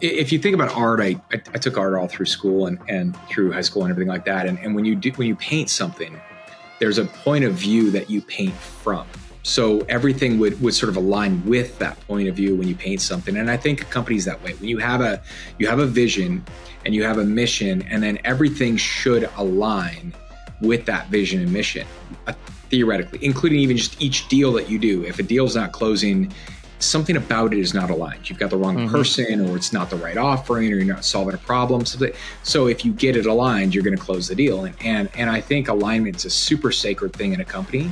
if you think about art, I, I, I, took art all through school and, and through high school and everything like that. And, and when you do, when you paint something, there's a point of view that you paint from. So everything would, would sort of align with that point of view when you paint something. And I think a company's that way. When you have a you have a vision and you have a mission, and then everything should align with that vision and mission, uh, theoretically, including even just each deal that you do. If a deal's not closing something about it is not aligned. You've got the wrong mm-hmm. person, or it's not the right offering, or you're not solving a problem. So if you get it aligned, you're going to close the deal. And and and I think alignment is a super sacred thing in a company.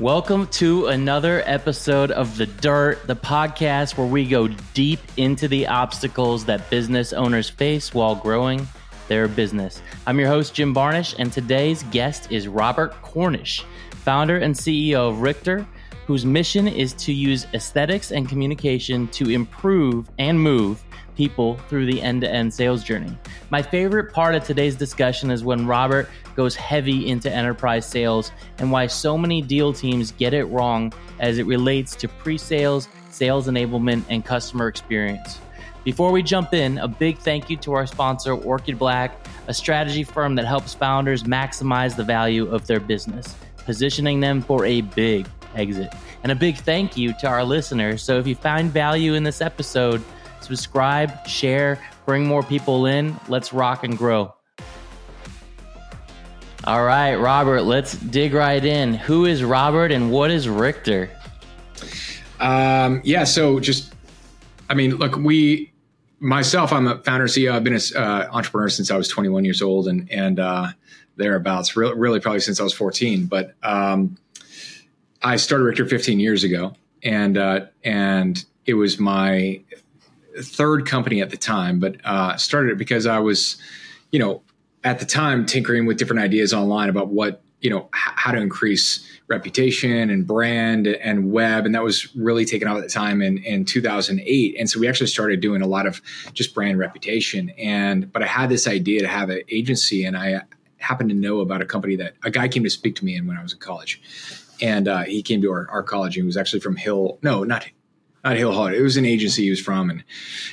Welcome to another episode of The Dirt, the podcast where we go deep into the obstacles that business owners face while growing their business. I'm your host, Jim Barnish, and today's guest is Robert Cornish, founder and CEO of Richter, whose mission is to use aesthetics and communication to improve and move people through the end to end sales journey. My favorite part of today's discussion is when Robert goes heavy into enterprise sales and why so many deal teams get it wrong as it relates to pre sales, sales enablement, and customer experience. Before we jump in, a big thank you to our sponsor, Orchid Black, a strategy firm that helps founders maximize the value of their business, positioning them for a big exit. And a big thank you to our listeners. So if you find value in this episode, subscribe, share, bring more people in. Let's rock and grow. All right, Robert, let's dig right in. Who is Robert and what is Richter? Um, yeah, so just, I mean, look, we, myself, I'm a founder CEO. I've been an uh, entrepreneur since I was 21 years old and, and, uh, thereabouts, really, really probably since I was 14. But, um, I started Richter 15 years ago, and uh, and it was my third company at the time, but uh, started it because I was, you know, at the time tinkering with different ideas online about what you know h- how to increase reputation and brand and web and that was really taken off at the time in, in 2008 and so we actually started doing a lot of just brand reputation and but i had this idea to have an agency and i happened to know about a company that a guy came to speak to me in when i was in college and uh, he came to our, our college. He was actually from Hill, no, not not Hill Hall. It was an agency he was from, and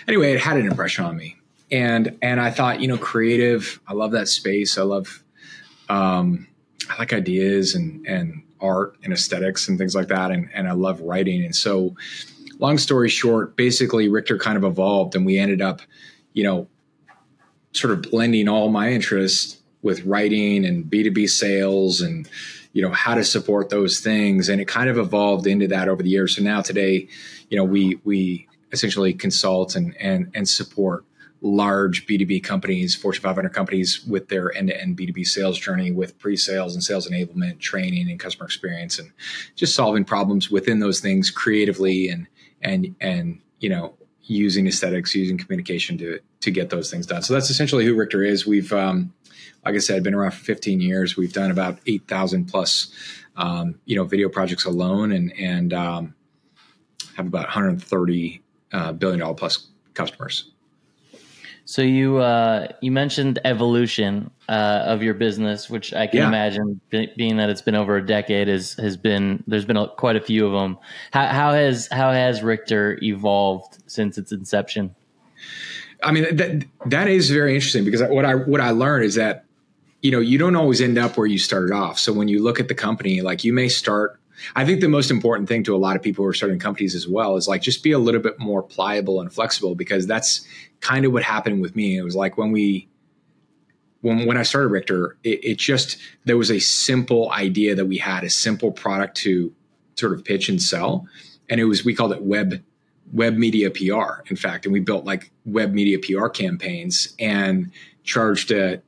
anyway, it had an impression on me. And and I thought, you know, creative. I love that space. I love, um, I like ideas and and art and aesthetics and things like that. And and I love writing. And so, long story short, basically, Richter kind of evolved, and we ended up, you know, sort of blending all my interests with writing and B two B sales and you know how to support those things. And it kind of evolved into that over the years. So now today you know we we essentially consult and and and support large b2b companies fortune 500 companies with their end-to-end b2b sales journey with pre-sales and sales enablement training and customer experience and just solving problems within those things creatively and and and you know using aesthetics using communication to to get those things done. So that's essentially who richter is. We've um, like I said, I've been around for 15 years. We've done about 8,000 plus, um, you know, video projects alone, and and um, have about 130 uh, billion dollar plus customers. So you uh, you mentioned evolution uh, of your business, which I can yeah. imagine, being that it's been over a decade, is has been there's been a, quite a few of them. How, how has how has Richter evolved since its inception? I mean that that is very interesting because what I what I learned is that you know, you don't always end up where you started off. So when you look at the company, like you may start I think the most important thing to a lot of people who are starting companies as well is like just be a little bit more pliable and flexible because that's kind of what happened with me. It was like when we when when I started Richter, it, it just there was a simple idea that we had, a simple product to sort of pitch and sell. And it was we called it web web media PR, in fact. And we built like web media PR campaigns and charged a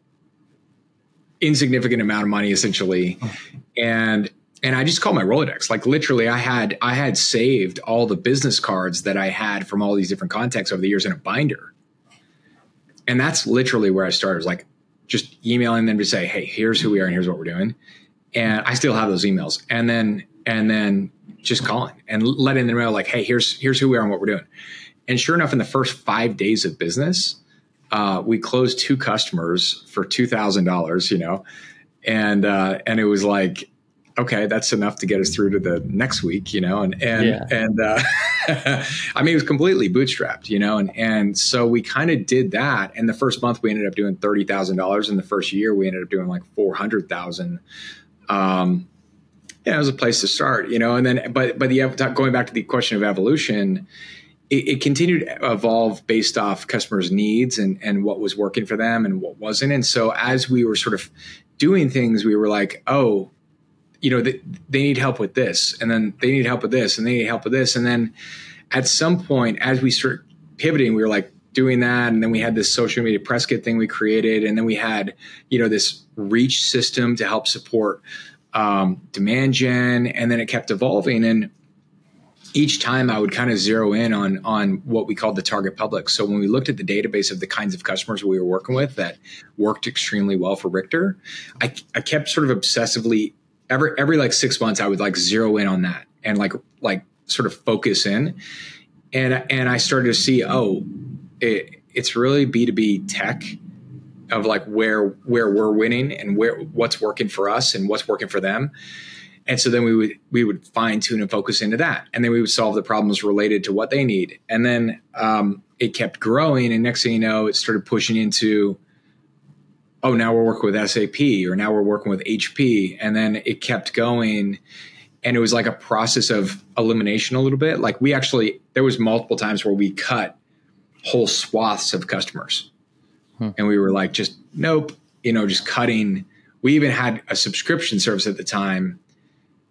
insignificant amount of money essentially. And and I just called my Rolodex. Like literally, I had I had saved all the business cards that I had from all these different contexts over the years in a binder. And that's literally where I started. Was like just emailing them to say, "Hey, here's who we are and here's what we're doing." And I still have those emails. And then and then just calling and letting them know, like, "Hey, here's here's who we are and what we're doing." And sure enough, in the first five days of business, uh, we closed two customers for two thousand dollars, you know, and uh, and it was like okay, that's enough to get us through to the next week, you know, and and yeah. and uh, I mean, it was completely bootstrapped, you know, and and so we kind of did that. And the first month we ended up doing thirty thousand dollars. In the first year, we ended up doing like four hundred thousand. Um, yeah, it was a place to start, you know. And then, but but the going back to the question of evolution, it, it, continued to evolve based off customers' needs and and what was working for them and what wasn't. And so as we were sort of doing things, we were like, oh, you know, they, they need help with this, and then they need help with this, and they need help with this, and then at some point, as we start pivoting, we were like doing that, and then we had this social media press kit thing we created, and then we had you know this reach system to help support um, demand gen, and then it kept evolving and each time I would kind of zero in on on what we called the target public. So when we looked at the database of the kinds of customers we were working with that worked extremely well for Richter, I, I kept sort of obsessively every every like six months I would like zero in on that and like like sort of focus in, and and I started to see oh, it, it's really B two B tech of like where where we're winning and where what's working for us and what's working for them and so then we would we would fine tune and focus into that, and then we would solve the problems related to what they need. And then um, it kept growing, and next thing you know, it started pushing into, oh, now we're working with SAP, or now we're working with HP, and then it kept going, and it was like a process of elimination a little bit. Like we actually there was multiple times where we cut whole swaths of customers, hmm. and we were like, just nope, you know, just cutting. We even had a subscription service at the time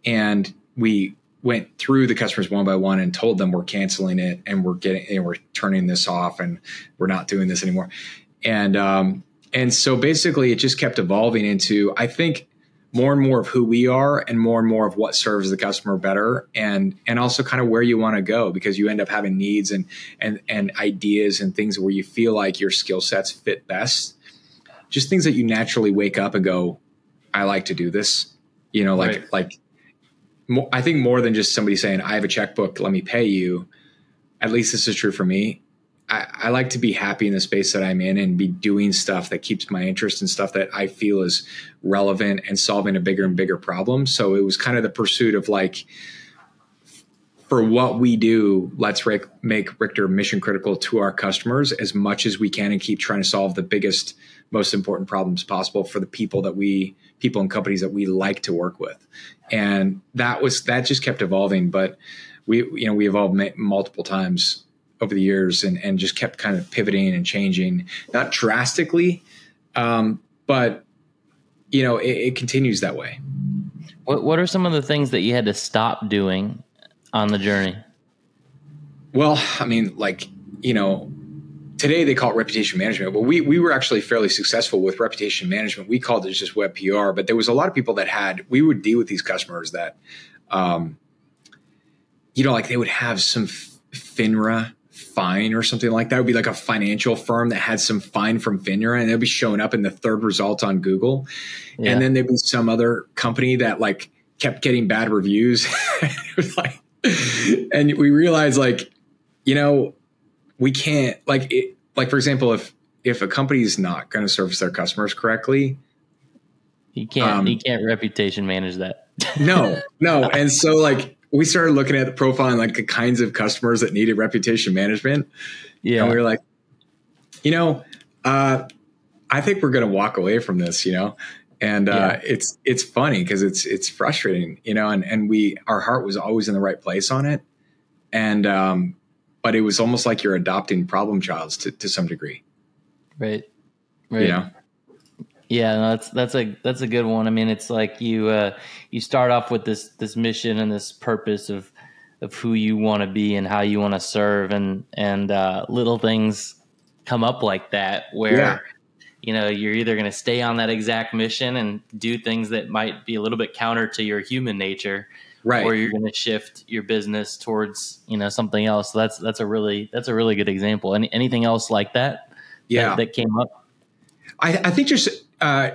and we went through the customers one by one and told them we're canceling it and we're getting and we're turning this off and we're not doing this anymore. And um and so basically it just kept evolving into i think more and more of who we are and more and more of what serves the customer better and and also kind of where you want to go because you end up having needs and and and ideas and things where you feel like your skill sets fit best. Just things that you naturally wake up and go i like to do this. You know like right. like I think more than just somebody saying, I have a checkbook, let me pay you. At least this is true for me. I, I, like to be happy in the space that I'm in and be doing stuff that keeps my interest and stuff that I feel is relevant and solving a bigger and bigger problem. So it was kind of the pursuit of like, for what we do, let's make Richter mission critical to our customers as much as we can and keep trying to solve the biggest, most important problems possible for the people that we, people and companies that we like to work with and that was that just kept evolving. But we you know we evolved ma- multiple times over the years and and just kept kind of pivoting and changing, not drastically, um, but you know it, it continues that way. What What are some of the things that you had to stop doing on the journey? Well, I mean, like you know, today they call it reputation management, but we we were actually fairly successful with reputation management. We called it just web PR, but there was a lot of people that had we would deal with these customers that, um, you know, like they would have some FINRA fine or something like that. It would be like a financial firm that had some fine from FINRA and they'd be showing up in the third result on Google. Yeah. And then there'd be some other company that like kept getting bad reviews. it was like, and we realized like, you know, we can't like it, like for example if if a company is not going to service their customers correctly you can't um, you can't reputation manage that. No no and so like we started looking at the profile and like the kinds of customers that needed reputation management. Yeah. and we were like you know uh i think we're going to walk away from this you know? And uh, yeah. it's it's funny because it's it's frustrating, you know, and and we our heart was always in the right place on it, and um, but it was almost like you're adopting problem childs to, to some degree. Right. Right. Yeah. Yeah, no, that's that's a that's a good one. I mean, it's like you uh, you start off with this this mission and this purpose of of who you want to be and how you want to serve, and and uh, little things come up like that where yeah. you know you're either going to stay on that exact mission and do things that might be a little bit counter to your human nature, right or you're going to shift your business towards you know something else so that's that's a really that's a really good example Any, anything else like that yeah that, that came up i, I think just uh,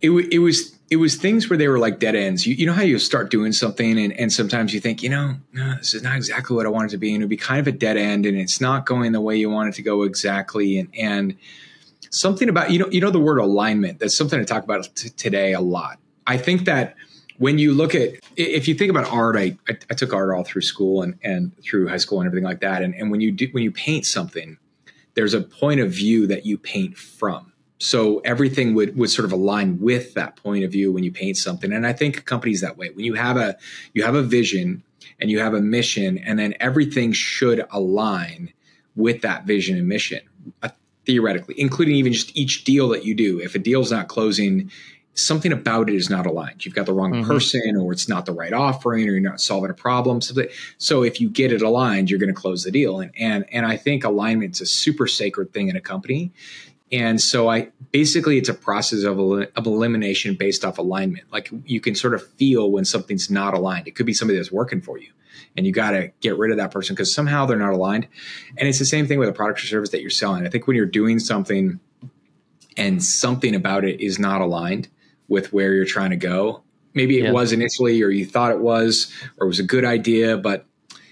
it, it was it was things where they were like dead ends. You, you know how you start doing something and, and sometimes you think, you know, no, this is not exactly what I want it to be. And it'd be kind of a dead end and it's not going the way you want it to go exactly. And, and something about, you know, you know, the word alignment, that's something I talk about t- today a lot. I think that when you look at if you think about art I, I, I took art all through school and, and through high school and everything like that. And, and when you do when you paint something there's a point of view that you paint from. So everything would would sort of align with that point of view when you paint something. And i think companies that way. When you have a you have a vision and you have a mission and then everything should align with that vision and mission uh, theoretically including even just each deal that you do. If a deal's not closing something about it is not aligned. You've got the wrong mm-hmm. person, or it's not the right offering, or you're not solving a problem. So, so if you get it aligned, you're going to close the deal. And and and I think alignment's a super sacred thing in a company. And so I basically it's a process of, of elimination based off alignment. Like you can sort of feel when something's not aligned. It could be somebody that's working for you, and you got to get rid of that person because somehow they're not aligned. And it's the same thing with a product or service that you're selling. I think when you're doing something and something about it is not aligned, with where you're trying to go. Maybe it yeah. was initially, or you thought it was, or it was a good idea, but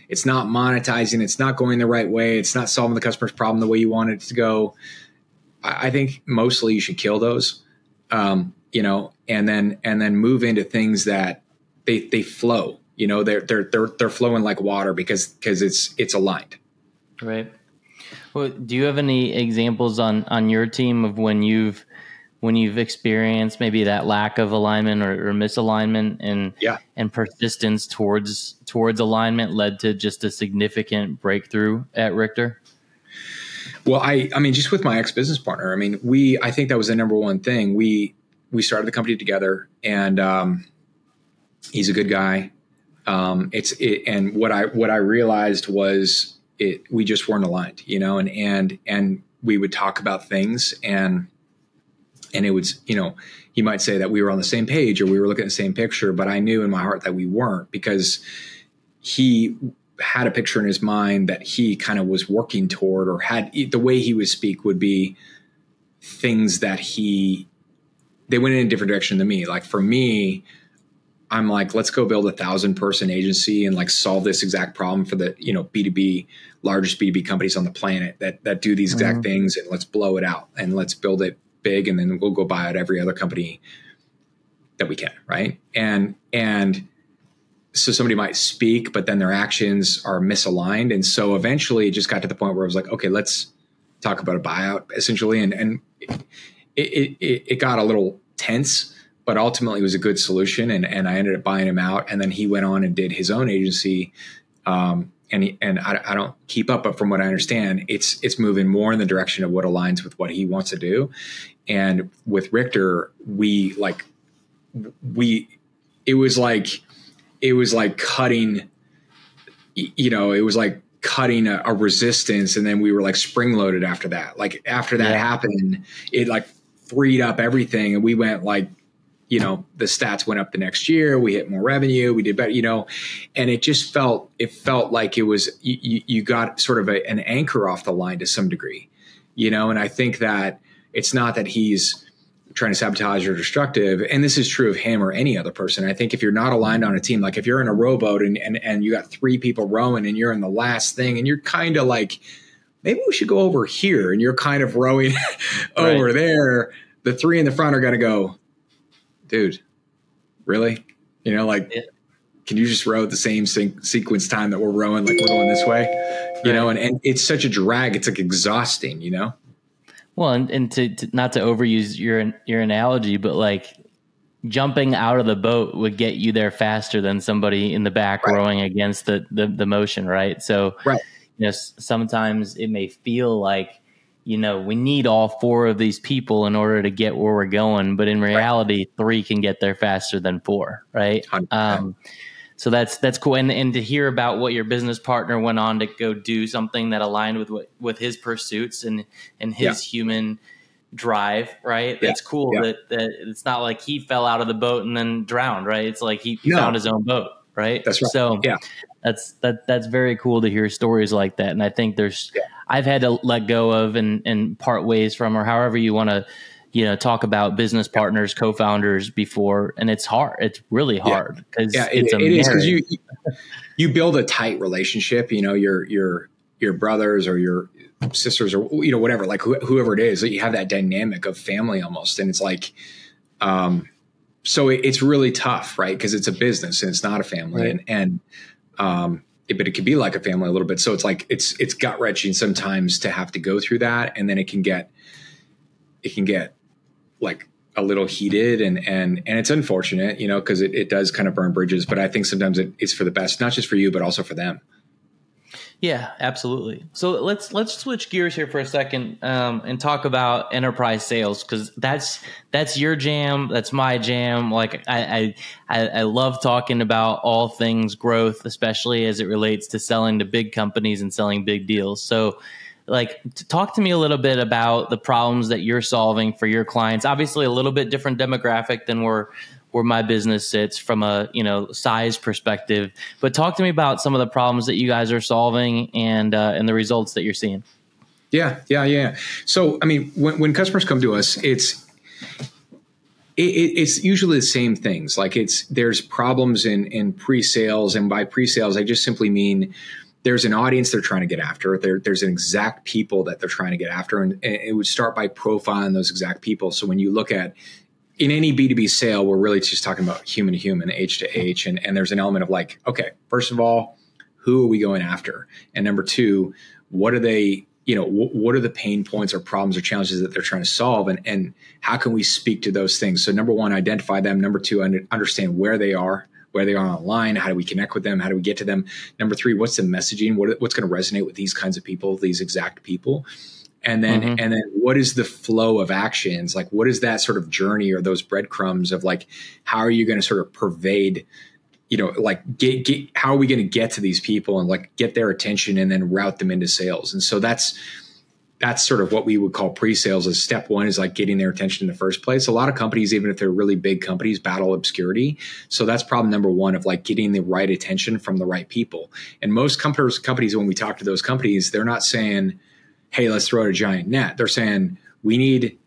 it's not monetizing. It's not going the right way. It's not solving the customer's problem the way you want it to go. I, I think mostly you should kill those, um, you know, and then and then move into things that they they flow. You know, they're they're they're they're flowing like water because because it's it's aligned. Right. Well, do you have any examples on on your team of when you've when you've experienced maybe that lack of alignment or, or misalignment and yeah. and persistence towards towards alignment led to just a significant breakthrough at Richter? Well, I I mean just with my ex business partner, I mean we I think that was the number one thing. We we started the company together, and um, he's a good guy. Um, it's it, and what I what I realized was it we just weren't aligned, you know, and and and we would talk about things and and it was you know he might say that we were on the same page or we were looking at the same picture but i knew in my heart that we weren't because he had a picture in his mind that he kind of was working toward or had the way he would speak would be things that he they went in a different direction than me like for me i'm like let's go build a thousand person agency and like solve this exact problem for the you know b2b largest b2b companies on the planet that that do these exact mm-hmm. things and let's blow it out and let's build it big and then we'll go buy out every other company that we can right? And and so somebody might speak but then their actions are misaligned. And so eventually it just got to the point where i was like okay let's talk about a buyout essentially. And and it, it, it got a little tense but ultimately it was a good solution. And, and i ended up buying him out. And then he went on and did his own agency um, and and I, I, don't keep up, but from what I understand, it's it's moving more in the direction of what aligns with what he wants to do. And with Richter, we like we it was like it was like cutting you know, it was like cutting a, a resistance and then we were like spring loaded after that. Like after that yeah. happened, it like freed up everything and we went like you know the stats went up the next year we hit more revenue we did better you know and it just felt it felt like it was you, you got sort of a, an anchor off the line to some degree you know and i think that it's not that he's trying to sabotage or destructive. And this is true of him or any other person. I think if you're not aligned on a team, like if you're in a rowboat and, and, and you got three people rowing and you're in the last thing and you're kind of like, maybe we should go over here and you're kind of rowing over right. there, the three in the front are going to go, dude, really? You know, like, yeah. can you just row at the same sequence time that we're rowing, like we're going this way? You right. know, and, and it's such a drag. It's like exhausting, you know? Well, and, and to, to, not to overuse your your analogy, but like jumping out of the boat would get you there faster than somebody in the back right. rowing against the, the, the motion, right? So, right. you know, sometimes it may feel like you know we need all four of these people in order to get where we're going, but in reality, right. three can get there faster than four, right? Um, so that's that's cool and, and to hear about what your business partner went on to go do something that aligned with what with his pursuits and and his yeah. human drive right yeah. that's cool yeah. that that it's not like he fell out of the boat and then drowned right it's like he no. found his own boat right that's right so yeah that's that that's very cool to hear stories like that. And i think there's i've had to let go of and and part ways from or however you want to you know talk about business partners co-founders before. And it's hard it's really hard because yeah. yeah, it's it, it is because you you build a tight relationship you know your your your brothers or your sisters or you know whatever like wh- whoever it is that you have that dynamic of family almost. And it's like um so it, it's really tough, right? Because it's a business and it's not a family, right. and and um, it, but it can be like a family a little bit. So it's like it's it's gut wrenching sometimes to have to go through that, and then it can get it can get like a little heated and and and it's unfortunate, you know, because it, it does kind of burn bridges. But I think sometimes it, it's for the best, not just for you, but also for them. Yeah, absolutely. So let's let's switch gears here for a second um, and talk about enterprise sales because that's that's your jam. That's my jam. Like I, I I love talking about all things growth, especially as it relates to selling to big companies and selling big deals. So like talk to me a little bit about the problems that you're solving for your clients obviously a little bit different demographic than where where my business sits from a you know size perspective but talk to me about some of the problems that you guys are solving and uh, and the results that you're seeing yeah yeah yeah so i mean when, when customers come to us it's it, it's usually the same things like it's there's problems in in pre-sales and by pre-sales i just simply mean there's an audience they're trying to get after. There, there's an exact people that they're trying to get after, and, and, it would start by profiling those exact people. So when you look at in any B2B sale, we're really just talking about human to human, H to H, and, and there's an element of like, okay, first of all, who are we going after? And number two, what are they? You know, w- what are the pain points or problems or challenges that they're trying to solve, and and how can we speak to those things? So number one, identify them. Number two, understand where they are where they are online how do we connect with them how do we get to them number three what's the messaging what, what's going to resonate with these kinds of people these exact people and then mm-hmm. and then what is the flow of actions? Like what is that sort of journey or those breadcrumbs of like how are you going to sort of pervade you know like get, get how are we going to get to these people and like get their attention and then route them into sales? And so that's that's sort of what we would call pre-sales as step one is like getting their attention in the first place. A lot of companies even if they're really big companies battle obscurity. So that's problem number one of like getting the right attention from the right people. And most companies companies when we talk to those companies they're not saying hey let's throw out a giant net they're saying we need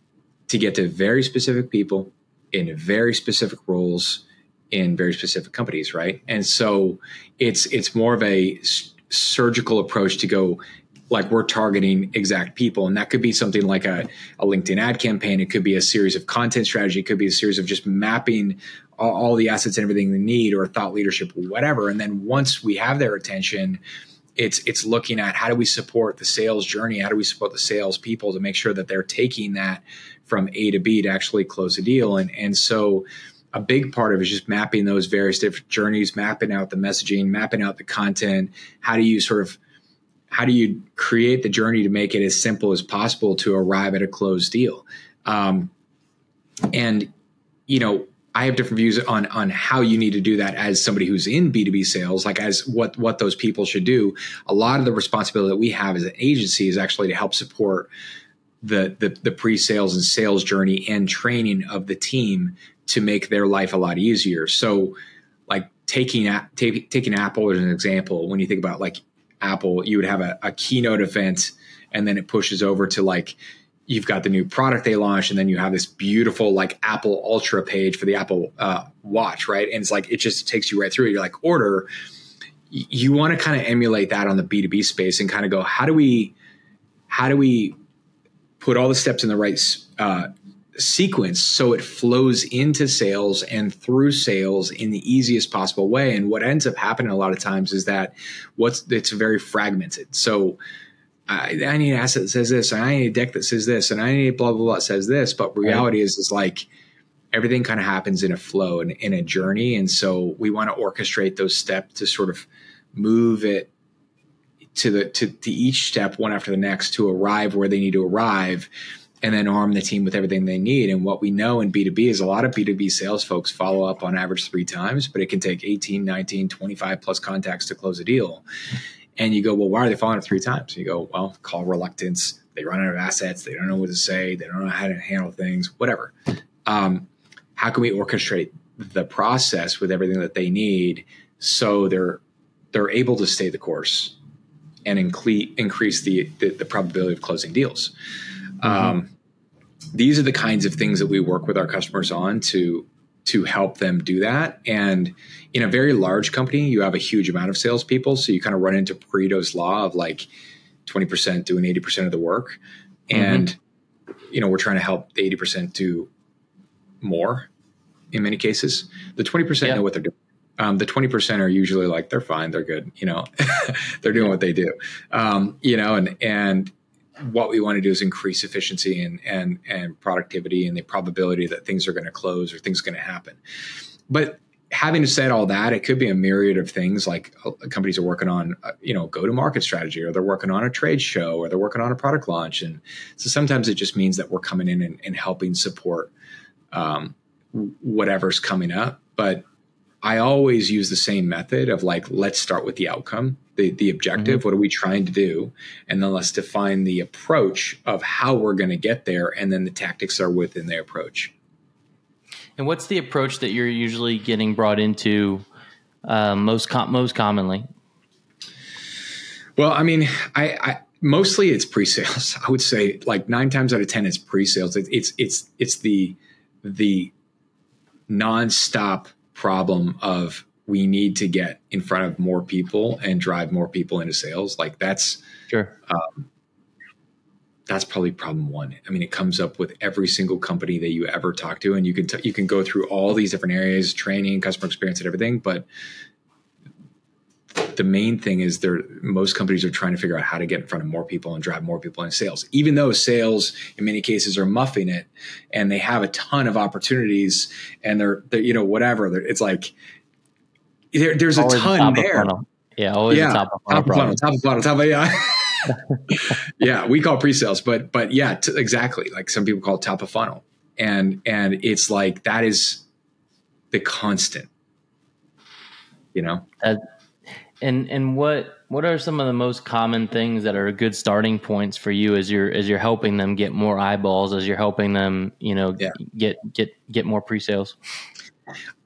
to get to very specific people in very specific roles in very specific companies right and so it's it's more of a surgical approach to go like we're targeting exact people. And that could be something like a, a LinkedIn ad campaign. It could be a series of content strategy. It could be a series of just mapping all, all the assets and everything they need or thought leadership whatever. And then once we have their attention, it's it's looking at how do we support the sales journey? How do we support the sales people to make sure that they're taking that from A to B to actually close a deal? And and so a big part of it is just mapping those various different journeys, mapping out the messaging, mapping out the content. How do you sort of how do you create the journey to make it as simple as possible to arrive at a closed deal? Um, and you know, I have different views on on how you need to do that as somebody who's in B two B sales, like as what what those people should do. A lot of the responsibility that we have as an agency is actually to help support the the, the pre sales and sales journey and training of the team to make their life a lot easier. So, like taking taking Apple as an example, when you think about like Apple, you would have a, a keynote event and then it pushes over to like you've got the new product they launched and then you have this beautiful like apple ultra page for the apple uh, watch right? And it's like it just takes you right through it. You're like order. You want to kind of emulate that on the b2b space and kind of go how do we how do we put all the steps in the right uh, sequence so it flows into sales and through sales in the easiest possible way? And what ends up happening a lot of times is that what's it's very fragmented. So I, I need an asset that says this and i need a deck that says this and i need blah blah blah that says this but reality right. is is like everything kind of happens in a flow and in a journey and so we want to orchestrate those steps to sort of move it to the to, to each step one after the next to arrive where they need to arrive and then arm the team with everything they need. And what we know in B2B is a lot of B2B sales folks follow up on average three times, but it can take 18, 19, 25 plus contacts to close a deal. And you go, well, why are they following up three times? You go, well, call reluctance. They run out of assets. They don't know what to say. They don't know how to handle things, whatever. Um, how can we orchestrate the process with everything that they need so they're they're able to stay the course and incre- increase the, the, the probability of closing deals? Mm-hmm. Um, these are the kinds of things that we work with our customers on to to help them do that. And in a very large company, you have a huge amount of salespeople, so you kind of run into Pareto's law of like twenty percent doing eighty percent of the work, and mm-hmm. you know we're trying to help the eighty percent do more in many cases. The 20% know what they're doing. Um, the 20% are usually like, they're fine, they're good, you know, they're doing what they do. Um, you know, and, and what we want to do is increase efficiency and, and, and productivity and the probability that things are going to close or things are going to happen. But having said all that, it could be a myriad of things like uh, companies are working on, uh, you know, go to market strategy, or they're working on a trade show, or they're working on a product launch. And so sometimes it just means that we're coming in and, and helping support um, whatever's coming up. But I always use the same method of like, let's start with the outcome, the, the objective. Mm-hmm. What are we trying to do? And then let's define the approach of how we're going to get there. And then the tactics are within the approach. And what's the approach that you're usually getting brought into uh, most com- most commonly? Well, I mean, I, I mostly it's pre-sales. I would say like nine times out of ten it's pre-sales. It's it's it's, it's the the nonstop problem of we need to get in front of more people and drive more people into sales. Like that's sure. Um, that's probably problem one. I mean, it comes up with every single company that you ever talk to, and you can t- you can go through all these different areas, training, customer experience, and everything. But the main thing is there most companies are trying to figure out how to get in front of more people and drive more people in sales even though sales in many cases are muffing it and they have a ton of opportunities and they're, they're you know whatever it's like there, there's always a ton there yeah always yeah, top of funnel top of funnel, top of funnel top of yeah yeah we call pre-sales but but yeah t- exactly like some people call it top of funnel and and it's like that is the constant you know and and what what are some of the most common things that are good starting points for you as you're as you're helping them get more eyeballs, as you're helping them, you know, yeah. get get get more pre-sales?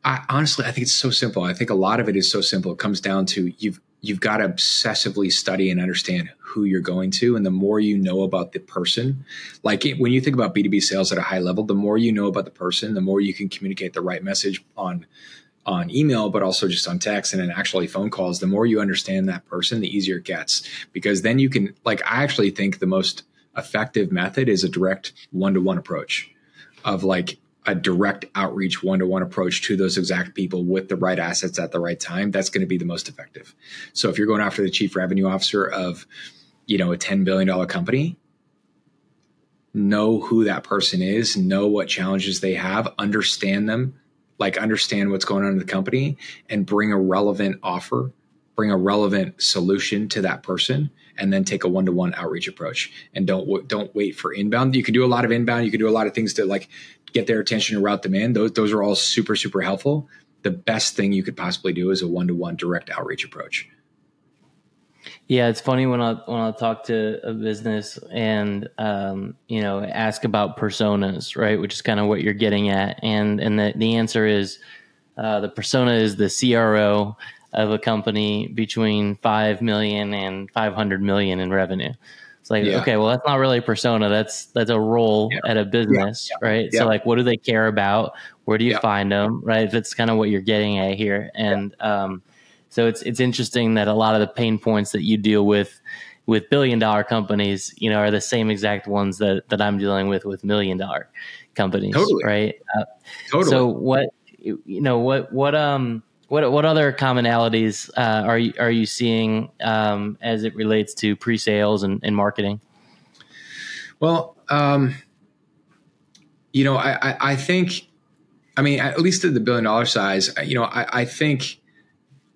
I, honestly, I think it's so simple. I think a lot of it is so simple. It comes down to you've you've got to obsessively study and understand who you're going to, and the more you know about the person, like it, when you think about B two B sales at a high level, the more you know about the person, the more you can communicate the right message on on email, but also just on text and then actually phone calls, the more you understand that person, the easier it gets. Because then you can, like, I actually think the most effective method is a direct one to one approach of like a direct outreach one to one approach to those exact people with the right assets at the right time. That's going to be the most effective. So if you're going after the chief revenue officer of, you know, a $10 billion company, know who that person is, know what challenges they have, understand them, like understand what's going on in the company and bring a relevant offer, bring a relevant solution to that person and then take a one-to-one outreach approach and don't don't wait for inbound. You can do a lot of inbound, you can do a lot of things to like get their attention and route them in. Those those are all super super helpful. The best thing you could possibly do is a one-to-one direct outreach approach. Yeah, it's funny when I when I talk to a business and um, you know ask about personas, right? Which is kind of what you're getting at, and and the the answer is uh, the persona is the CRO of a company between five million and five hundred million in revenue. It's like yeah. okay, well that's not really a persona. That's that's a role yeah. at a business, yeah. right? So like, what do they care about? Where do you find them? Right? That's kind of what you're getting at here, and um, so it's it's interesting that a lot of the pain points that you deal with with billion dollar companies, you know, are the same exact ones that that I'm dealing with with million dollar companies, totally. right? Uh, totally. So what you know what what um what what other commonalities uh, are you are you seeing um, as it relates to pre sales and, and, marketing? Well, um, you know, I, I, I think, I mean, at least at the billion dollar size, you know, I, I think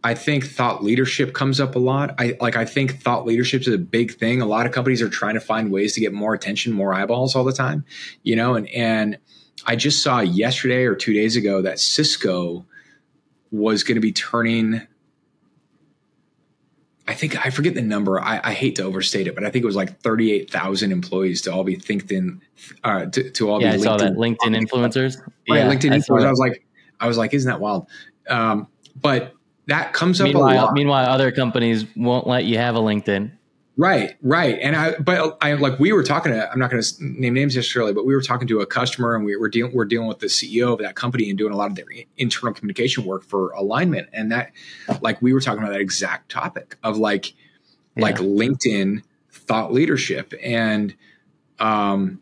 I think thought leadership comes up a lot. I like I think thought leadership is a big thing. A lot of companies are trying to find ways to get more attention, more eyeballs all the time, you know, and and I just saw yesterday or 2 days ago that Cisco was going to be turning I think I forget the number. I, I, hate to overstate it, but I think it was like thirty-eight thousand employees to all be LinkedIn, uh, to, to all yeah, be I LinkedIn, saw that LinkedIn influencers. Right, yeah, LinkedIn I influencers. I was like, I was like, isn't that wild? Um, but that comes up meanwhile, a lot. Meanwhile, other companies won't let you have a LinkedIn. Right, right. And I, but I like we were talking to. I'm not going to name names necessarily, but we were talking to a customer, and we were dealing. We're dealing with the CEO of that company and doing a lot of their internal communication work for alignment. And that, like, we were talking about that exact topic of like, yeah. like LinkedIn thought leadership, and um,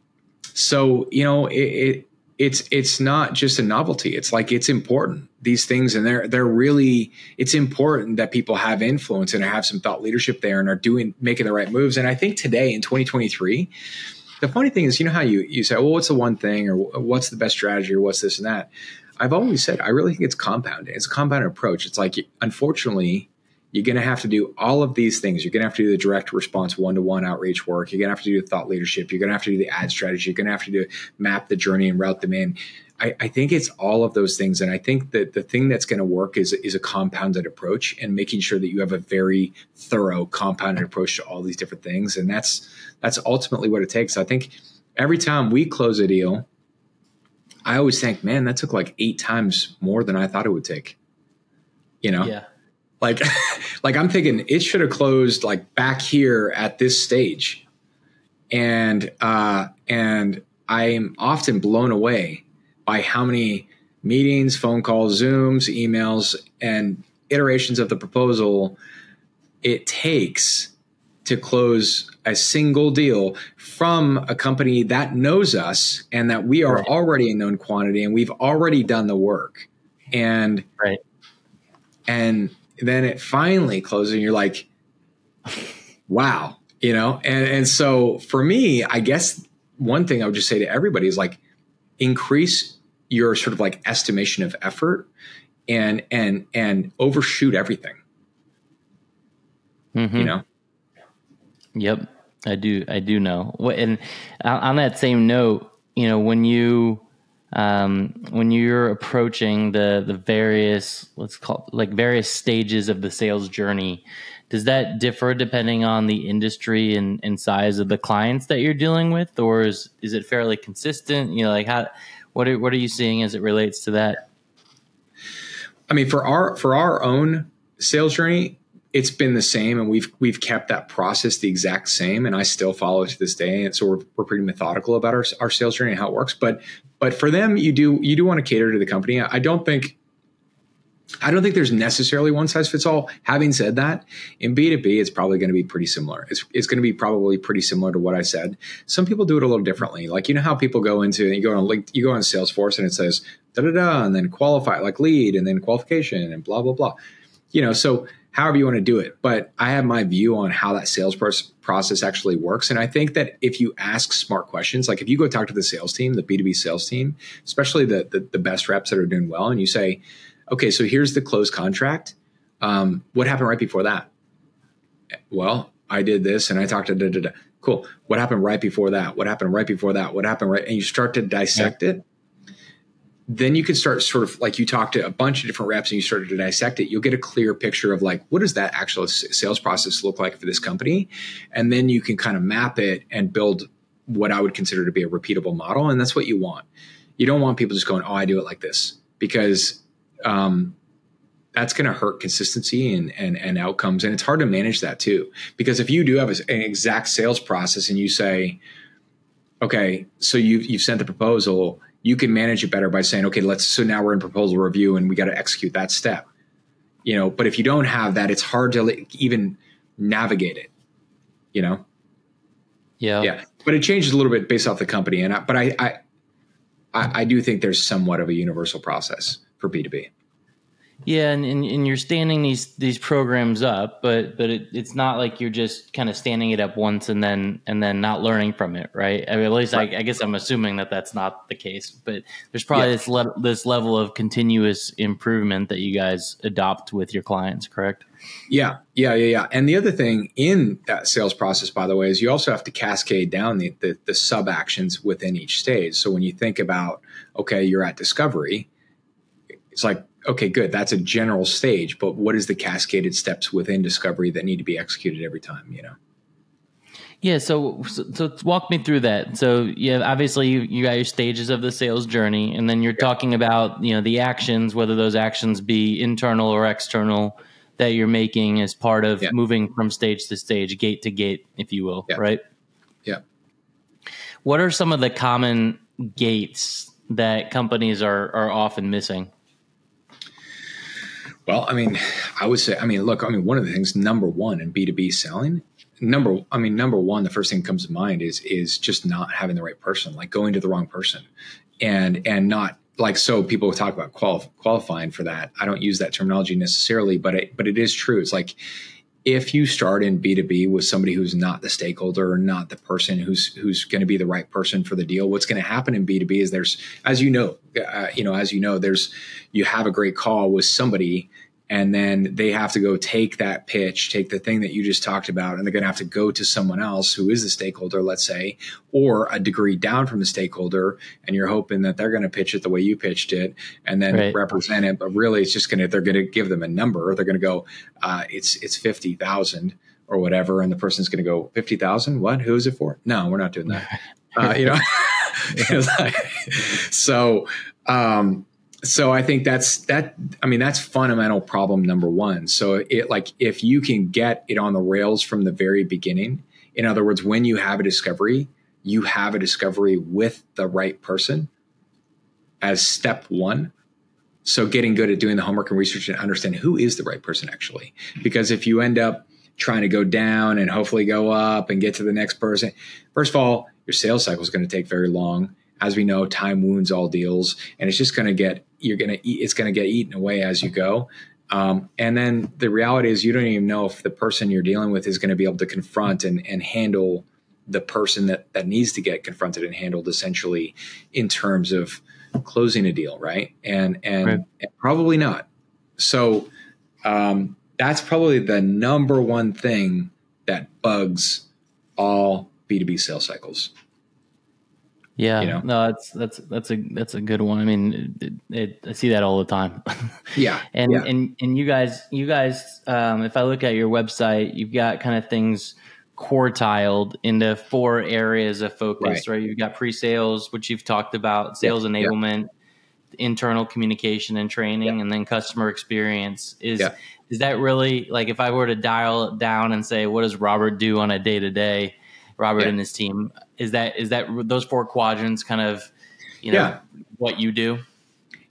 so you know, it, it it's it's not just a novelty. It's like it's important. These things and they're they're really it's important that people have influence and have some thought leadership there and are doing making the right moves. And I think today in 2023, the funny thing is, you know how you you say, well, what's the one thing or what's the best strategy or what's this and that. I've always said I really think it's compounding. It's a compounded approach. It's like unfortunately you're going to have to do all of these things. You're going to have to do the direct response one to one outreach work. You're going to have to do the thought leadership. You're going to have to do the ad strategy. You're going to have to do map the journey and route them in. I, I think it's all of those things. And I think that the thing that's going to work is, is a compounded approach and making sure that you have a very thorough compounded approach to all these different things. And that's, that's ultimately what it takes. I think every time we close a deal, I always think, man, that took like eight times more than I thought it would take. You know? Yeah like, like I'm thinking it should have closed like back here at this stage, and uh, and I'm often blown away by how many meetings, phone calls, Zooms, emails, and iterations of the proposal it takes to close a single deal from a company that knows us and that we are right. already a known quantity and we've already done the work. And right. and then it finally closes and you're like, wow, you know? And, and so for me, I guess one thing I would just say to everybody is like, increase your sort of like estimation of effort and, and, and overshoot everything. Mm-hmm. You know? Yep. I do. I do know. And on that same note, you know, when you, um, when you're approaching the the various let's call it, like various stages of the sales journey does that differ depending on the industry and, and size of the clients that you're dealing with? Or is is it fairly consistent? You know like how what are, what are you seeing as it relates to that? I mean for our for our own sales journey it's been the same and we've we've kept that process the exact same and I still follow it to this day and so we're, we're pretty methodical about our, our sales journey and how it works but but for them you do you do want to cater to the company I don't think I don't think there's necessarily one size fits all. Having said that, in B2B, it's probably going to be pretty similar. It's, it's going to be probably pretty similar to what I said. Some people do it a little differently. Like, you know how people go into, you go on link, you go on Salesforce and it says da da da, and then qualify, like lead, and then qualification, and blah, blah, blah. You know, so however you want to do it. But I have my view on how that sales process actually works. And I think that if you ask smart questions, like if you go talk to the sales team, the B2B sales team, especially the, the, the best reps that are doing well, and you say, okay, so here's the closed contract. Um, what happened right before that? Well, I did this and I talked to da, da, da. Cool. What happened right before that? What happened right before that? What happened right? And you start to dissect yeah. it then you can start sort of like you talk to a bunch of different reps and you started to dissect it you'll get a clear picture of like what does that actual sales process look like for this company? And then you can kind of map it and build what i would consider to be a repeatable model and that's what you want. You don't want people just going oh i do it like this because um, that's going to hurt consistency and, and, and outcomes and it's hard to manage that too. Because if you do have an exact sales process and you say okay so you've, you've sent the proposal you can manage it better by saying, okay, let's, so now we're in proposal review and we got to execute that step. You know, but if you don't have that, it's hard to even navigate it, you know? Yeah. Yeah. But it changes a little bit based off the company. And I, but I, I, I do think there's somewhat of a universal process for B2B. Yeah, and, and, and, you're standing these these programs up, but but it, it's not like you're just kind of standing it up once and then and then not learning from it, right? I mean, at least right. I, I, guess I'm assuming that that's not the case. But there's probably yeah. this le- this level of continuous improvement that you guys adopt with your clients, correct? Yeah, yeah, yeah, yeah. And the other thing in that sales process, by the way, is you also have to cascade down the, the, the sub actions within each stage. So when you think about, okay, you're at discovery, it's like okay, good. That's a general stage, but what is the cascaded steps within discovery that need to be executed every time? You know. Yeah, so, so, so walk me through that. So yeah, obviously you, you got your stages of the sales journey, and then you're yeah. talking about you know the actions, whether those actions be internal or external, that you're making as part of yeah. moving from stage to stage, gate to gate, if you will, yeah. right? Yeah. What are some of the common gates that companies are are often missing? Well, I mean, I would say, I mean, look, I mean, one of the things, number one in B two B selling, number, I mean, number one, the first thing that comes to mind is is just not having the right person, like going to the wrong person, and and not like so people talk about quali- qualifying for that. I don't use that terminology necessarily, but it, but it is true. It's like if you start in B2B with somebody who's not the stakeholder or not the person who's who's going to be the right person for the deal, what's going to happen in B2B is there's as you know, uh, you know, as you know, there's you have a great call with somebody and then they have to go take that pitch, take the thing that you just talked about, and they're going to have to go to someone else who is the stakeholder, let's say, or a degree down from the stakeholder, and you're hoping that they're going to pitch it the way you pitched it, and then right. represent it. But really, it's just going to they're going to give them a number. They're going to go, uh, it's it's fifty thousand or whatever, and the person's going to go fifty thousand. What? Who is it for? No, we're not doing that. Uh, you know, so. Um, so I think that's that. I mean, that's fundamental problem number one. So it like if you can get it on the rails from the very beginning. In other words, when you have a discovery, you have a discovery with the right person as step one. So getting good at doing the homework and research and understand who is the right person actually. Because if you end up trying to go down and hopefully go up and get to the next person, first of all, your sales cycle is going to take very long as we know, time wounds all deals, and it's just going to get you're going to eat, it's going to get eaten away as you go. Um, and then the reality is, you don't even know if the person you're dealing with is going to be able to confront and, and handle the person that that needs to get confronted and handled, essentially, in terms of closing a deal, right? And and, right. and probably not. So um, that's probably the number one thing that bugs all B2B sales cycles. Yeah, you know? no, that's that's that's a that's a good one. I mean, it, it, I see that all the time. yeah, and yeah. and and you guys, you guys, um, if I look at your website, you've got kind of things quartiled into four areas of focus. Right, right? you've got pre-sales, which you've talked about, sales yeah, enablement, yeah. internal communication and training, and then customer experience. Is is that really like if I were to dial it down and say, what does Robert do on a day to day? Robert yeah. and his team. Is that is that those four quadrants kind of you know yeah. what you do?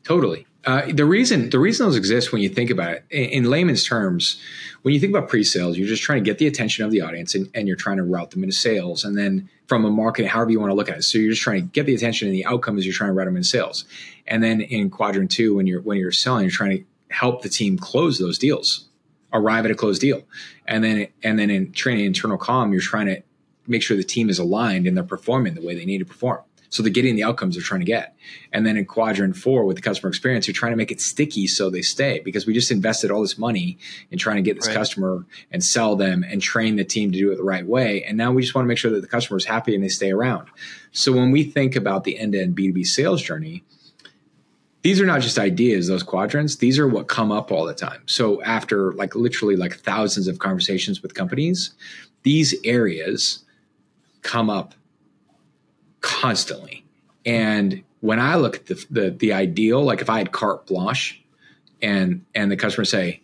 Totally. Uh, the reason the reason those exist when you think about it in, in, layman's terms, when you think about pre-sales, you're just trying to get the attention of the audience and, and, you're trying to route them into sales. And then from a marketing, however you want to look at it, so you're just trying to get the attention and the outcome is you're trying to route them into sales. And then in quadrant two, when you're when you're selling, you're trying to help the team close those deals, arrive at a closed deal. And then and then in training internal comm, you're trying to make sure the team is aligned and they're performing the way they need to perform. So they're getting the outcomes they're trying to get. And then in quadrant four with the customer experience, you're trying to make it sticky so they stay because we just invested all this money in trying to get this right. customer and sell them and train the team to do it the right way. And now we just want to make sure that the customer is happy and they stay around. So when we think about the end to end B2B sales journey, these are not just ideas, those quadrants, these are what come up all the time. So after like literally like thousands of conversations with companies, these areas come up constantly. And when I look at the, the, the ideal, like if I had carte blanche and and the customer say,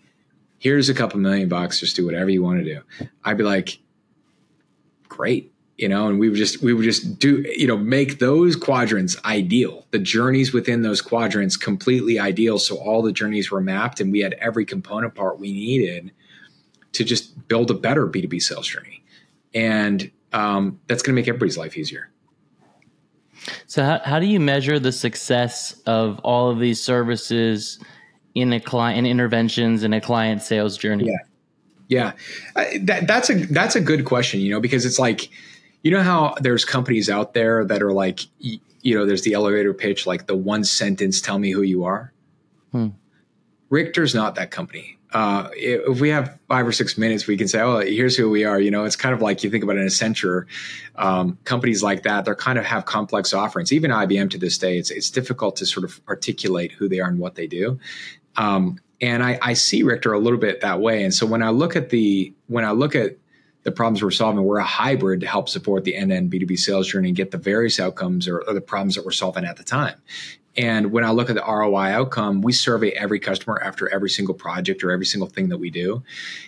here's a couple million bucks, just do whatever you want to do. I'd be like, great. You know, and we would just we would just do, you know, make those quadrants ideal. The journeys within those quadrants completely ideal. So all the journeys were mapped and we had every component part we needed to just build a better B2B sales journey. And um, that's going to make everybody's life easier. So, how, how do you measure the success of all of these services in a client in interventions in a client sales journey? Yeah, yeah, uh, that, that's a that's a good question. You know, because it's like, you know how there's companies out there that are like, you know, there's the elevator pitch, like the one sentence, tell me who you are. Hmm. Richter's not that company uh, if we have five or six minutes, we can say, "Oh, here's who we are." You know, it's kind of like you think about an Accenture, um, companies like that. They're kind of have complex offerings. Even IBM to this day, it's it's difficult to sort of articulate who they are and what they do. Um, and I, I see Richter a little bit that way. And so when I look at the when I look at the problems we're solving, we're a hybrid to help support the end-to-end B2B sales journey and get the various outcomes or, or the problems that we're solving at the time. And when I look at the ROI outcome, we survey every customer after every single project or every single thing that we do.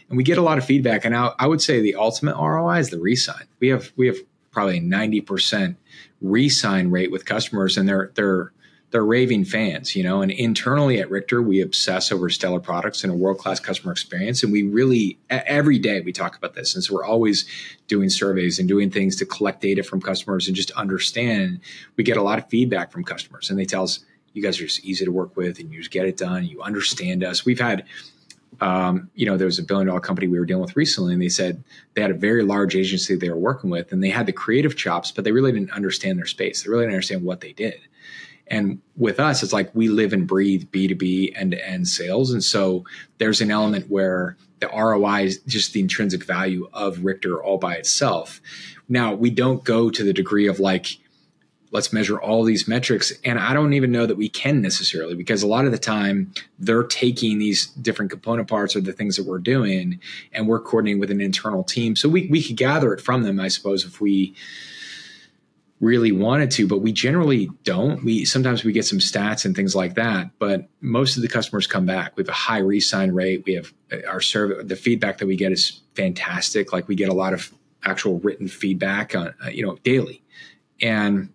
And we get a lot of feedback. And I, I would say the ultimate ROI is the resign. We have we have probably 90% resign rate with customers and they're they're they're raving fans, you know. And internally at Richter, we obsess over stellar products and a world class customer experience. And we really every day we talk about this, and so we're always doing surveys and doing things to collect data from customers and just understand. We get a lot of feedback from customers, and they tell us, "You guys are just easy to work with, and you just get it done. You understand us." We've had um, you know, there was a billion dollar company we were dealing with recently, and they said they had a very large agency they were working with, and they had the creative chops, but they really didn't understand their space. They really didn't understand what they did. And with us, it's like we live and breathe B2B end to end sales. And so there's an element where the ROI is just the intrinsic value of Richter all by itself. Now, we don't go to the degree of like, let's measure all these metrics. And I don't even know that we can necessarily because a lot of the time they're taking these different component parts or the things that we're doing and we're coordinating with an internal team. So we, we could gather it from them, I suppose, if we really wanted to, but we generally don't. We sometimes we get some stats and things like that, but most of the customers come back. We have a high re-sign rate. We have uh, our service. The feedback that we get is fantastic. Like we get a lot of actual written feedback on uh, you know daily, and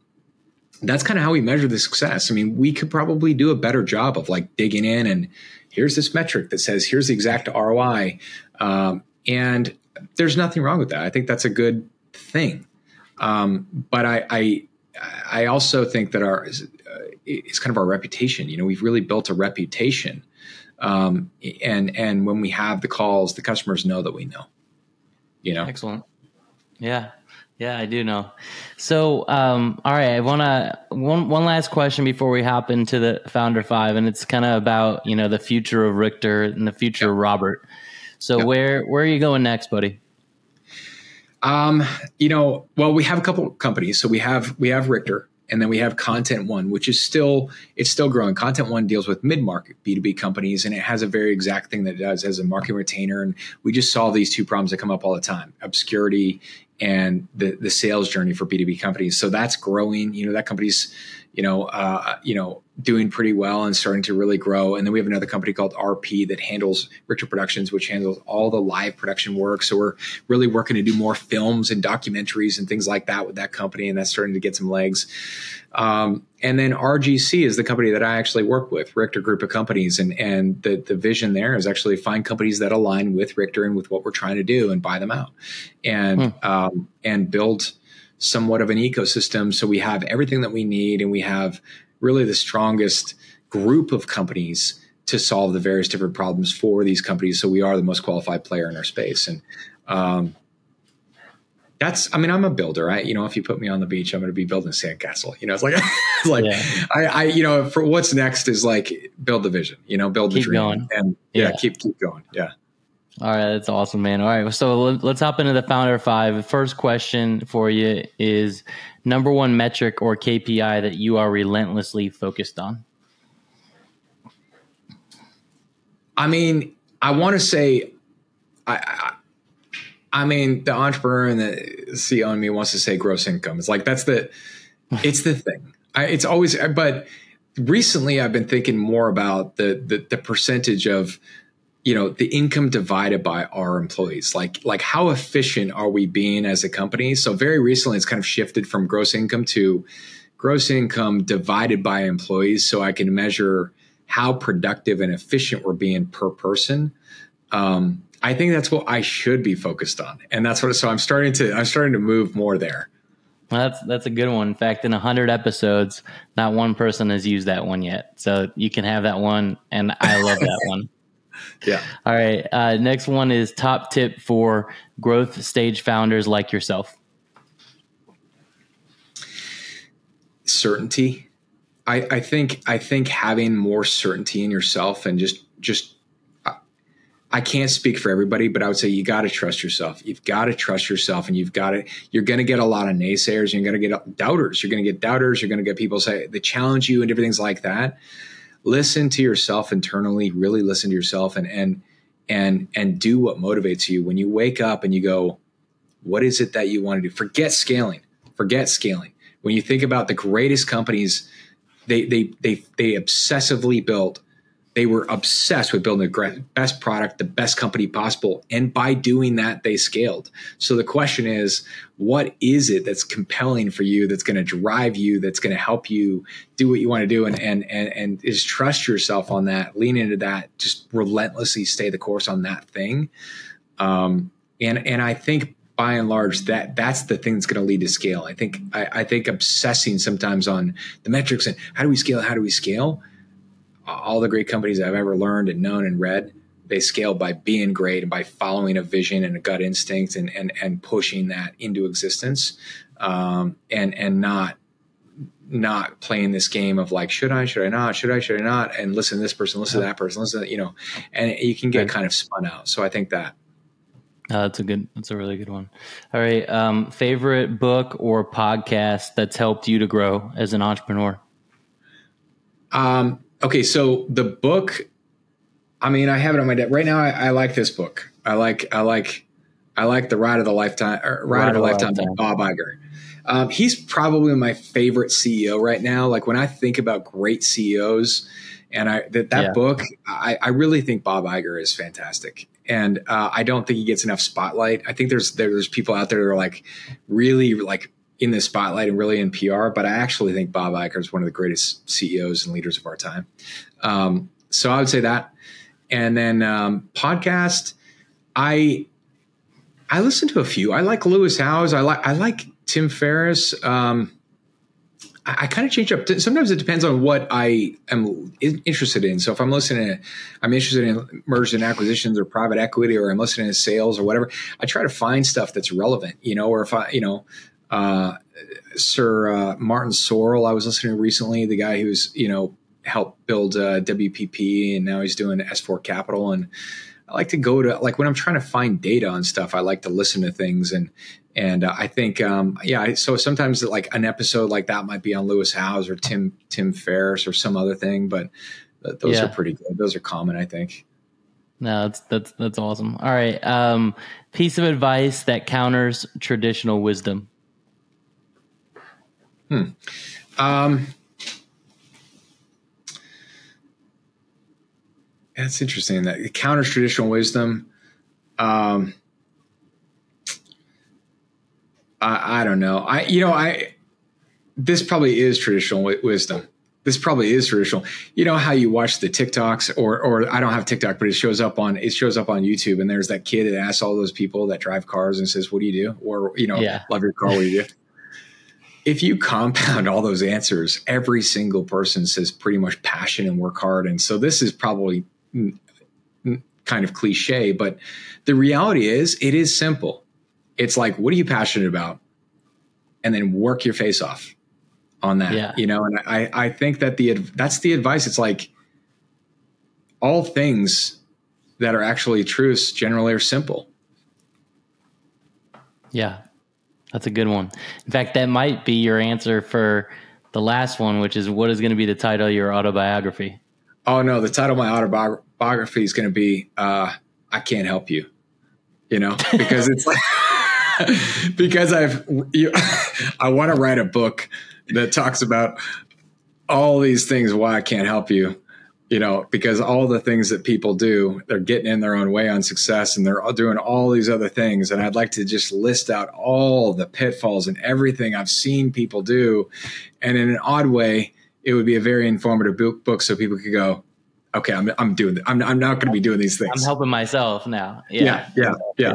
that's kind of how we measure the success. I mean, we could probably do a better job of like digging in and here's this metric that says here's the exact ROI, um, and there's nothing wrong with that. I think that's a good thing. Um, but I, I, I also think that our uh, it's kind of our reputation. You know, we've really built a reputation, um, and and when we have the calls, the customers know that we know. You know, excellent. Yeah, yeah, I do know. So, um, all right, I want to one one last question before we hop into the founder five, and it's kind of about you know the future of Richter and the future yep. of Robert. So, yep. where where are you going next, buddy? Um, you know, well, we have a couple companies. So we have we have Richter, and then we have Content One, which is still it's still growing. Content One deals with mid market B two B companies, and it has a very exact thing that it does as a marketing retainer. And we just solve these two problems that come up all the time: obscurity and the the sales journey for B two B companies. So that's growing. You know, that company's you know, uh, you know, doing pretty well and starting to really grow. And then we have another company called RP that handles Richter Productions, which handles all the live production work. So we're really working to do more films and documentaries and things like that with that company, and that's starting to get some legs. Um, and then RGC is the company that I actually work with, Richter Group of Companies, and and the the vision there is actually find companies that align with Richter and with what we're trying to do and buy them out, and hmm. um, and build somewhat of an ecosystem. So we have everything that we need and we have really the strongest group of companies to solve the various different problems for these companies. So we are the most qualified player in our space. And, um, that's, I mean, I'm a builder. I, you know, if you put me on the beach, I'm going to be building a sandcastle. You know, it's like, it's like, yeah. I, I, you know, for what's next is like build the vision. You know, build keep the dream, going. and yeah, yeah, keep keep going. Yeah. All right, that's awesome, man. All right, so let's hop into the founder five. First question for you is number one metric or KPI that you are relentlessly focused on. I mean, I want to say, I, I, I mean, the entrepreneur and the CEO in me wants to say gross income. It's like that's the, it's the thing. I, it's always, but recently I've been thinking more about the the, the percentage of you know the income divided by our employees like like how efficient are we being as a company so very recently it's kind of shifted from gross income to gross income divided by employees so i can measure how productive and efficient we're being per person um, i think that's what i should be focused on and that's what so i'm starting to i'm starting to move more there well, that's that's a good one. In fact, in hundred episodes, not one person has used that one yet. So you can have that one, and I love that one. Yeah. All right. Uh, next one is top tip for growth stage founders like yourself. Certainty. I, I think I think having more certainty in yourself and just just I can't speak for everybody, but I would say you got to trust yourself. You've got to trust yourself, and you've got to. You're going to get a lot of naysayers. You're going to get doubters. You're going to get doubters. You're going to get people say they challenge you and everything's like that listen to yourself internally really listen to yourself and and and and do what motivates you when you wake up and you go what is it that you want to do forget scaling forget scaling when you think about the greatest companies they they they they obsessively built they were obsessed with building the best product, the best company possible. And by doing that, they scaled. So the question is, what is it that's compelling for you, that's going to drive you, that's going to help you do what you want to do? And, and, and, and is trust yourself on that, lean into that, just relentlessly stay the course on that thing. Um, and, and I think by and large that that's the thing that's going to lead to scale. I think, I, I think obsessing sometimes on the metrics and how do we scale? How do we scale? all the great companies I've ever learned and known and read, they scale by being great and by following a vision and a gut instinct and and and pushing that into existence, um, and and not not playing this game of like should I should I not should I should I not and listen to this person listen to that person listen to, you know and you can get kind of spun out. So I think that. Uh, that's a good. That's a really good one. All right, um, favorite book or podcast that's helped you to grow as an entrepreneur. Um, okay, so the book, I mean, I have it on my desk right now. I, I, like this book. I like, I like, I like the Ride of the Lifetime, Ride, Ride of a Lifetime, Lifetime. Bob Iger. Um, he's probably my favorite CEO right now. Like when I think about great CEOs, and I that that yeah. book, I, I, really think Bob Iger is fantastic, and uh, I don't think he gets enough spotlight. I think there's there's people out there that are like really like in the spotlight and really in PR, but I actually think Bob Iger is one of the greatest CEOs and leaders of our time. Um, so I would say that. And then um, podcast, I I listen to a few. I like Lewis Howes. I like I like Tim Ferriss. Um, I, I kind of change up. Sometimes it depends on what I am interested in. So if I'm listening, to, I'm interested in mergers and acquisitions or private equity, or I'm listening to sales or whatever. I try to find stuff that's relevant. You know, or if I, you know, uh, Sir uh, Martin Sorrell, I was listening to recently, the guy who's you know helped build uh, WPP and now he's doing S4 Capital. And I like to go to like when I'm trying to find data on stuff, I like to listen to things and and uh, I think um, yeah. So sometimes like an episode like that might be on Lewis Howes or Tim Tim Ferriss or some other thing, but those yeah. are pretty good. Those are common, I think. No, that's that's that's awesome. All right, um, piece of advice that counters traditional wisdom. Hmm. Um, that's interesting. That it counters traditional wisdom. Um, I, I don't know. I you know I this probably is traditional w- wisdom. This probably is traditional. You know how you watch the TikToks, or or I don't have TikTok, but it shows up on it shows up on YouTube, and there's that kid that asks all those people that drive cars and says, "What do you do?" Or you know, yeah. love your car. What do you do? if you compound all those answers, every single person says pretty much passion and work hard. And so this is probably kind of cliche, but the reality is it is simple. It's like, what are you passionate about? And then work your face off on that, yeah. you know? And I, I think that the, that's the advice. It's like all things that are actually truths generally are simple. Yeah. That's a good one. In fact, that might be your answer for the last one, which is what is going to be the title of your autobiography? Oh no, the title of my autobiography is going to be uh, "I Can't Help You." You know, because it's because I've you, I want to write a book that talks about all these things why I can't help you you know, because all the things that people do, they're getting in their own way on success and they're doing all these other things. And I'd like to just list out all the pitfalls and everything I've seen people do. And in an odd way, it would be a very informative book so people could go, okay, I'm, I'm doing, I'm, I'm not going to be doing these things. I'm helping myself now. Yeah. Yeah. Yeah. Yeah.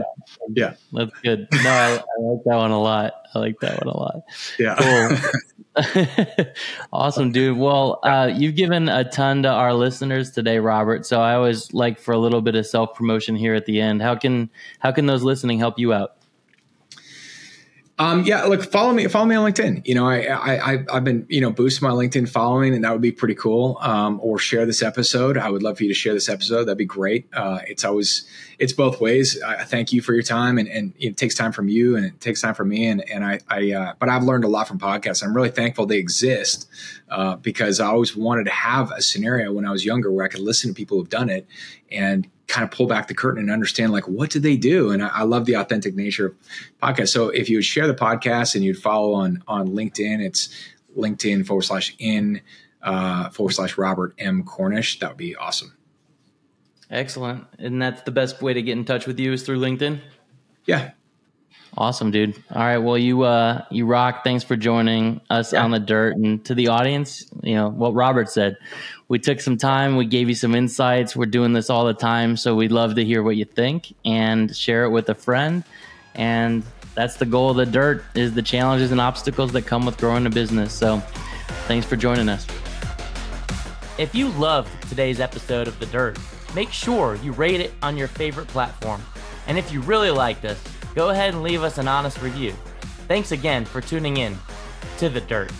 yeah. That's good. No, I, I like that one a lot. I like that one a lot. Yeah. Cool. awesome, dude. Well, uh, you've given a ton to our listeners today, Robert. So I always like for a little bit of self promotion here at the end. How can how can those listening help you out? Um, yeah, look, follow me, follow me on LinkedIn. You know, I, I, I've been, you know, boosting my LinkedIn following and that would be pretty cool. Um, or share this episode. I would love for you to share this episode. That'd be great. Uh, it's always, it's both ways. I thank you for your time and, and it takes time from you and it takes time from me. And, and I, I, uh, but I've learned a lot from podcasts. I'm really thankful they exist, uh, because I always wanted to have a scenario when I was younger where I could listen to people who've done it and kind of pull back the curtain and understand like what did they do and I, I, love the authentic nature of podcast so if you would share the podcast and you'd follow on on linkedin it's linkedin forward slash in uh, forward slash Robert M Cornish, that would be awesome. Excellent. And that's the best way to get in touch with you is through LinkedIn. Yeah, Awesome, dude. All right. Well, you uh, you rock. Thanks for joining us yeah. on the dirt, and to the audience, you know what Robert said. We took some time. We gave you some insights. We're doing this all the time, so we'd love to hear what you think and share it with a friend. And that's the goal of the dirt: is the challenges and obstacles that come with growing a business. So, thanks for joining us. If you loved today's episode of the dirt, make sure you rate it on your favorite platform. And if you really liked us go ahead and leave us an honest review. Thanks again for tuning in to The Dirt.